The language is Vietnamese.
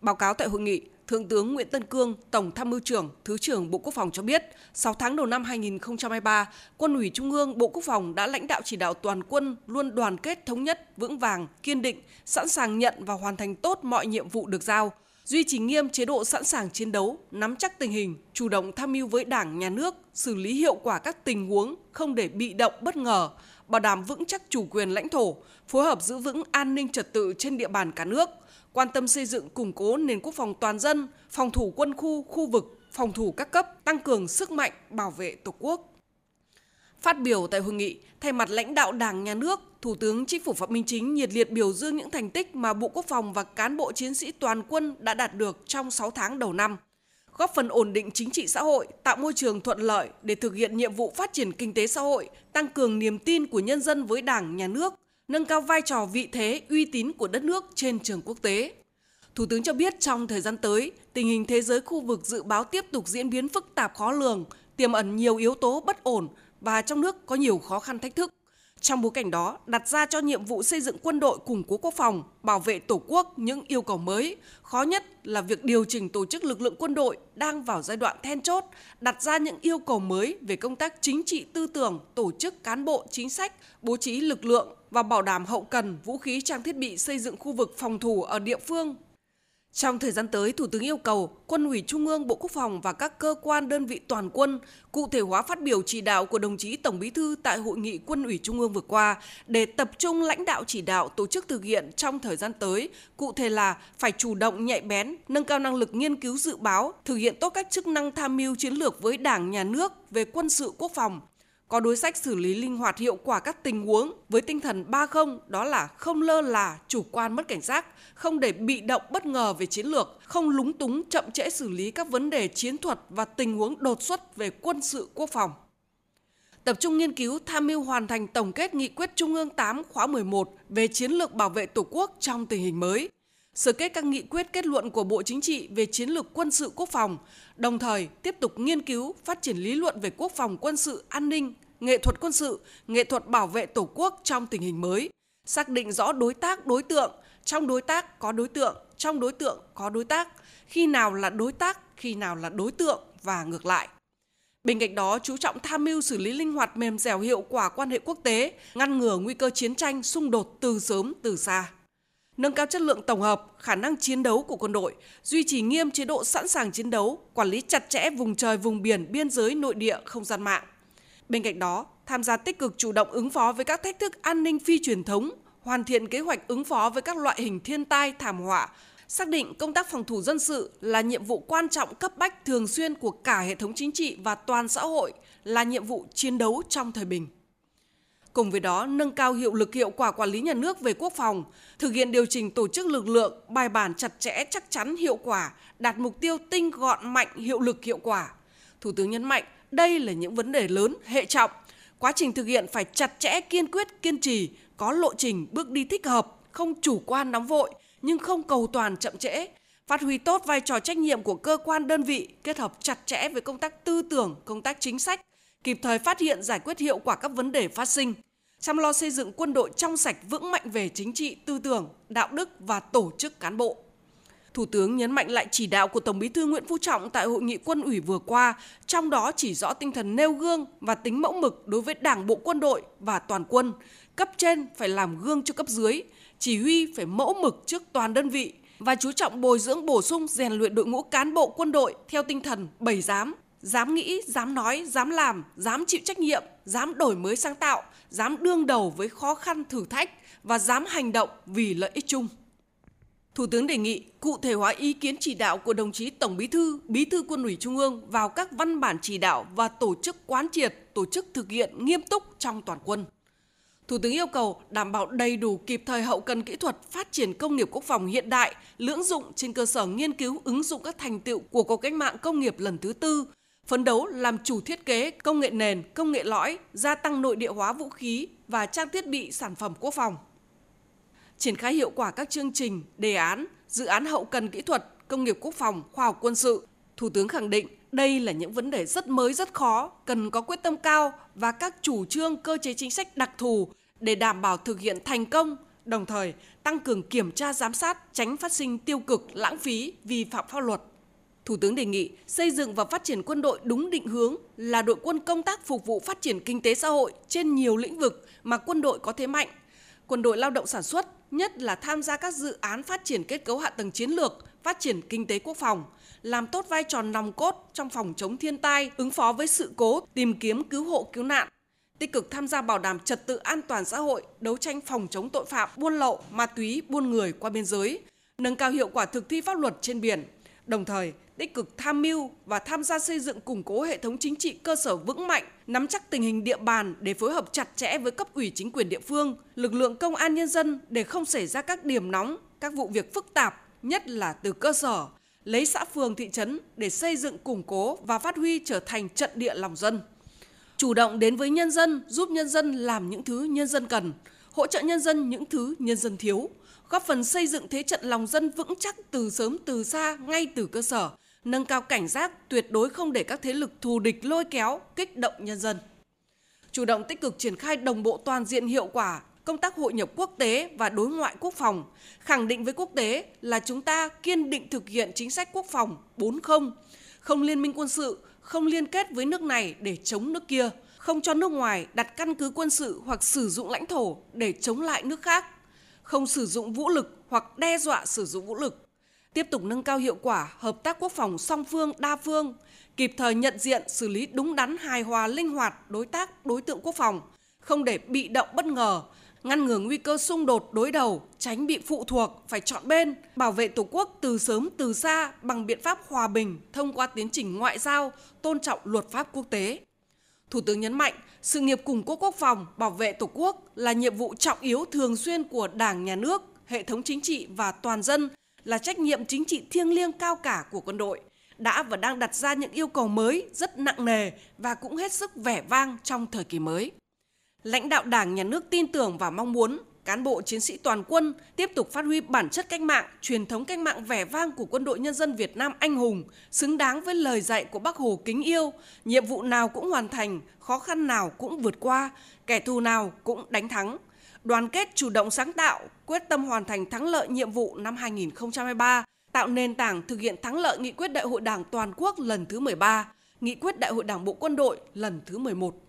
Báo cáo tại hội nghị, Thượng tướng Nguyễn Tân Cương, Tổng tham mưu trưởng, Thứ trưởng Bộ Quốc phòng cho biết, 6 tháng đầu năm 2023, Quân ủy Trung ương Bộ Quốc phòng đã lãnh đạo chỉ đạo toàn quân luôn đoàn kết thống nhất, vững vàng, kiên định, sẵn sàng nhận và hoàn thành tốt mọi nhiệm vụ được giao, duy trì nghiêm chế độ sẵn sàng chiến đấu, nắm chắc tình hình, chủ động tham mưu với Đảng, Nhà nước, xử lý hiệu quả các tình huống, không để bị động bất ngờ, bảo đảm vững chắc chủ quyền lãnh thổ, phối hợp giữ vững an ninh trật tự trên địa bàn cả nước – quan tâm xây dựng củng cố nền quốc phòng toàn dân, phòng thủ quân khu, khu vực, phòng thủ các cấp, tăng cường sức mạnh bảo vệ Tổ quốc. Phát biểu tại hội nghị, thay mặt lãnh đạo Đảng, Nhà nước, Thủ tướng Chính phủ Phạm Minh Chính nhiệt liệt biểu dương những thành tích mà Bộ Quốc phòng và cán bộ chiến sĩ toàn quân đã đạt được trong 6 tháng đầu năm, góp phần ổn định chính trị xã hội, tạo môi trường thuận lợi để thực hiện nhiệm vụ phát triển kinh tế xã hội, tăng cường niềm tin của nhân dân với Đảng, Nhà nước, nâng cao vai trò vị thế, uy tín của đất nước trên trường quốc tế. Thủ tướng cho biết trong thời gian tới, tình hình thế giới khu vực dự báo tiếp tục diễn biến phức tạp khó lường, tiềm ẩn nhiều yếu tố bất ổn và trong nước có nhiều khó khăn thách thức. Trong bối cảnh đó, đặt ra cho nhiệm vụ xây dựng quân đội củng cố quốc phòng, bảo vệ Tổ quốc những yêu cầu mới. Khó nhất là việc điều chỉnh tổ chức lực lượng quân đội đang vào giai đoạn then chốt, đặt ra những yêu cầu mới về công tác chính trị tư tưởng, tổ chức cán bộ, chính sách, bố trí lực lượng và bảo đảm hậu cần, vũ khí trang thiết bị xây dựng khu vực phòng thủ ở địa phương trong thời gian tới, Thủ tướng yêu cầu Quân ủy Trung ương Bộ Quốc phòng và các cơ quan đơn vị toàn quân cụ thể hóa phát biểu chỉ đạo của đồng chí Tổng Bí thư tại hội nghị Quân ủy Trung ương vừa qua để tập trung lãnh đạo chỉ đạo tổ chức thực hiện trong thời gian tới, cụ thể là phải chủ động nhạy bén, nâng cao năng lực nghiên cứu dự báo, thực hiện tốt các chức năng tham mưu chiến lược với Đảng, Nhà nước về quân sự quốc phòng, có đối sách xử lý linh hoạt hiệu quả các tình huống với tinh thần ba không đó là không lơ là, chủ quan mất cảnh giác, không để bị động bất ngờ về chiến lược, không lúng túng chậm trễ xử lý các vấn đề chiến thuật và tình huống đột xuất về quân sự quốc phòng. Tập trung nghiên cứu tham mưu hoàn thành tổng kết nghị quyết Trung ương 8 khóa 11 về chiến lược bảo vệ Tổ quốc trong tình hình mới, sơ kết các nghị quyết kết luận của Bộ Chính trị về chiến lược quân sự quốc phòng, đồng thời tiếp tục nghiên cứu, phát triển lý luận về quốc phòng quân sự an ninh, nghệ thuật quân sự, nghệ thuật bảo vệ Tổ quốc trong tình hình mới, xác định rõ đối tác đối tượng, trong đối tác có đối tượng, trong đối tượng có đối tác, khi nào là đối tác, khi nào là đối tượng và ngược lại. Bên cạnh đó, chú trọng tham mưu xử lý linh hoạt mềm dẻo hiệu quả quan hệ quốc tế, ngăn ngừa nguy cơ chiến tranh, xung đột từ sớm từ xa nâng cao chất lượng tổng hợp, khả năng chiến đấu của quân đội, duy trì nghiêm chế độ sẵn sàng chiến đấu, quản lý chặt chẽ vùng trời, vùng biển, biên giới, nội địa, không gian mạng. Bên cạnh đó, tham gia tích cực chủ động ứng phó với các thách thức an ninh phi truyền thống, hoàn thiện kế hoạch ứng phó với các loại hình thiên tai, thảm họa, xác định công tác phòng thủ dân sự là nhiệm vụ quan trọng cấp bách thường xuyên của cả hệ thống chính trị và toàn xã hội, là nhiệm vụ chiến đấu trong thời bình. Cùng với đó, nâng cao hiệu lực hiệu quả quản lý nhà nước về quốc phòng, thực hiện điều chỉnh tổ chức lực lượng bài bản chặt chẽ chắc chắn hiệu quả, đạt mục tiêu tinh gọn mạnh hiệu lực hiệu quả. Thủ tướng nhấn mạnh đây là những vấn đề lớn, hệ trọng. Quá trình thực hiện phải chặt chẽ, kiên quyết, kiên trì, có lộ trình, bước đi thích hợp, không chủ quan nóng vội, nhưng không cầu toàn chậm trễ. Phát huy tốt vai trò trách nhiệm của cơ quan đơn vị, kết hợp chặt chẽ với công tác tư tưởng, công tác chính sách, kịp thời phát hiện giải quyết hiệu quả các vấn đề phát sinh, chăm lo xây dựng quân đội trong sạch vững mạnh về chính trị, tư tưởng, đạo đức và tổ chức cán bộ. Thủ tướng nhấn mạnh lại chỉ đạo của Tổng Bí thư Nguyễn Phú Trọng tại hội nghị quân ủy vừa qua, trong đó chỉ rõ tinh thần nêu gương và tính mẫu mực đối với Đảng bộ quân đội và toàn quân. Cấp trên phải làm gương cho cấp dưới, chỉ huy phải mẫu mực trước toàn đơn vị và chú trọng bồi dưỡng bổ sung rèn luyện đội ngũ cán bộ quân đội theo tinh thần bảy giám dám nghĩ, dám nói, dám làm, dám chịu trách nhiệm, dám đổi mới sáng tạo, dám đương đầu với khó khăn thử thách và dám hành động vì lợi ích chung. Thủ tướng đề nghị cụ thể hóa ý kiến chỉ đạo của đồng chí Tổng Bí thư, Bí thư Quân ủy Trung ương vào các văn bản chỉ đạo và tổ chức quán triệt, tổ chức thực hiện nghiêm túc trong toàn quân. Thủ tướng yêu cầu đảm bảo đầy đủ kịp thời hậu cần kỹ thuật phát triển công nghiệp quốc phòng hiện đại, lưỡng dụng trên cơ sở nghiên cứu ứng dụng các thành tựu của cuộc cách mạng công nghiệp lần thứ tư, phấn đấu làm chủ thiết kế, công nghệ nền, công nghệ lõi, gia tăng nội địa hóa vũ khí và trang thiết bị sản phẩm quốc phòng. Triển khai hiệu quả các chương trình, đề án, dự án hậu cần kỹ thuật, công nghiệp quốc phòng, khoa học quân sự. Thủ tướng khẳng định đây là những vấn đề rất mới rất khó, cần có quyết tâm cao và các chủ trương cơ chế chính sách đặc thù để đảm bảo thực hiện thành công, đồng thời tăng cường kiểm tra giám sát, tránh phát sinh tiêu cực, lãng phí, vi phạm pháp luật. Thủ tướng đề nghị xây dựng và phát triển quân đội đúng định hướng là đội quân công tác phục vụ phát triển kinh tế xã hội trên nhiều lĩnh vực mà quân đội có thế mạnh. Quân đội lao động sản xuất, nhất là tham gia các dự án phát triển kết cấu hạ tầng chiến lược, phát triển kinh tế quốc phòng, làm tốt vai trò nòng cốt trong phòng chống thiên tai, ứng phó với sự cố, tìm kiếm cứu hộ cứu nạn, tích cực tham gia bảo đảm trật tự an toàn xã hội, đấu tranh phòng chống tội phạm, buôn lậu, ma túy, buôn người qua biên giới, nâng cao hiệu quả thực thi pháp luật trên biển, đồng thời tích cực tham mưu và tham gia xây dựng củng cố hệ thống chính trị cơ sở vững mạnh, nắm chắc tình hình địa bàn để phối hợp chặt chẽ với cấp ủy chính quyền địa phương, lực lượng công an nhân dân để không xảy ra các điểm nóng, các vụ việc phức tạp, nhất là từ cơ sở, lấy xã phường thị trấn để xây dựng củng cố và phát huy trở thành trận địa lòng dân. Chủ động đến với nhân dân, giúp nhân dân làm những thứ nhân dân cần, hỗ trợ nhân dân những thứ nhân dân thiếu, góp phần xây dựng thế trận lòng dân vững chắc từ sớm từ xa ngay từ cơ sở, nâng cao cảnh giác tuyệt đối không để các thế lực thù địch lôi kéo, kích động nhân dân. Chủ động tích cực triển khai đồng bộ toàn diện hiệu quả công tác hội nhập quốc tế và đối ngoại quốc phòng, khẳng định với quốc tế là chúng ta kiên định thực hiện chính sách quốc phòng 40, không liên minh quân sự, không liên kết với nước này để chống nước kia, không cho nước ngoài đặt căn cứ quân sự hoặc sử dụng lãnh thổ để chống lại nước khác, không sử dụng vũ lực hoặc đe dọa sử dụng vũ lực, tiếp tục nâng cao hiệu quả hợp tác quốc phòng song phương đa phương, kịp thời nhận diện xử lý đúng đắn hài hòa linh hoạt đối tác đối tượng quốc phòng, không để bị động bất ngờ, ngăn ngừa nguy cơ xung đột đối đầu, tránh bị phụ thuộc, phải chọn bên, bảo vệ Tổ quốc từ sớm từ xa bằng biện pháp hòa bình thông qua tiến trình ngoại giao, tôn trọng luật pháp quốc tế. Thủ tướng nhấn mạnh, sự nghiệp củng cố quốc phòng, bảo vệ Tổ quốc là nhiệm vụ trọng yếu thường xuyên của Đảng, Nhà nước, hệ thống chính trị và toàn dân, là trách nhiệm chính trị thiêng liêng cao cả của quân đội, đã và đang đặt ra những yêu cầu mới rất nặng nề và cũng hết sức vẻ vang trong thời kỳ mới. Lãnh đạo Đảng, Nhà nước tin tưởng và mong muốn cán bộ chiến sĩ toàn quân tiếp tục phát huy bản chất cách mạng, truyền thống cách mạng vẻ vang của quân đội nhân dân Việt Nam anh hùng, xứng đáng với lời dạy của Bác Hồ kính yêu, nhiệm vụ nào cũng hoàn thành, khó khăn nào cũng vượt qua, kẻ thù nào cũng đánh thắng. Đoàn kết chủ động sáng tạo, quyết tâm hoàn thành thắng lợi nhiệm vụ năm 2023, tạo nền tảng thực hiện thắng lợi nghị quyết Đại hội Đảng toàn quốc lần thứ 13, nghị quyết Đại hội Đảng Bộ Quân đội lần thứ 11.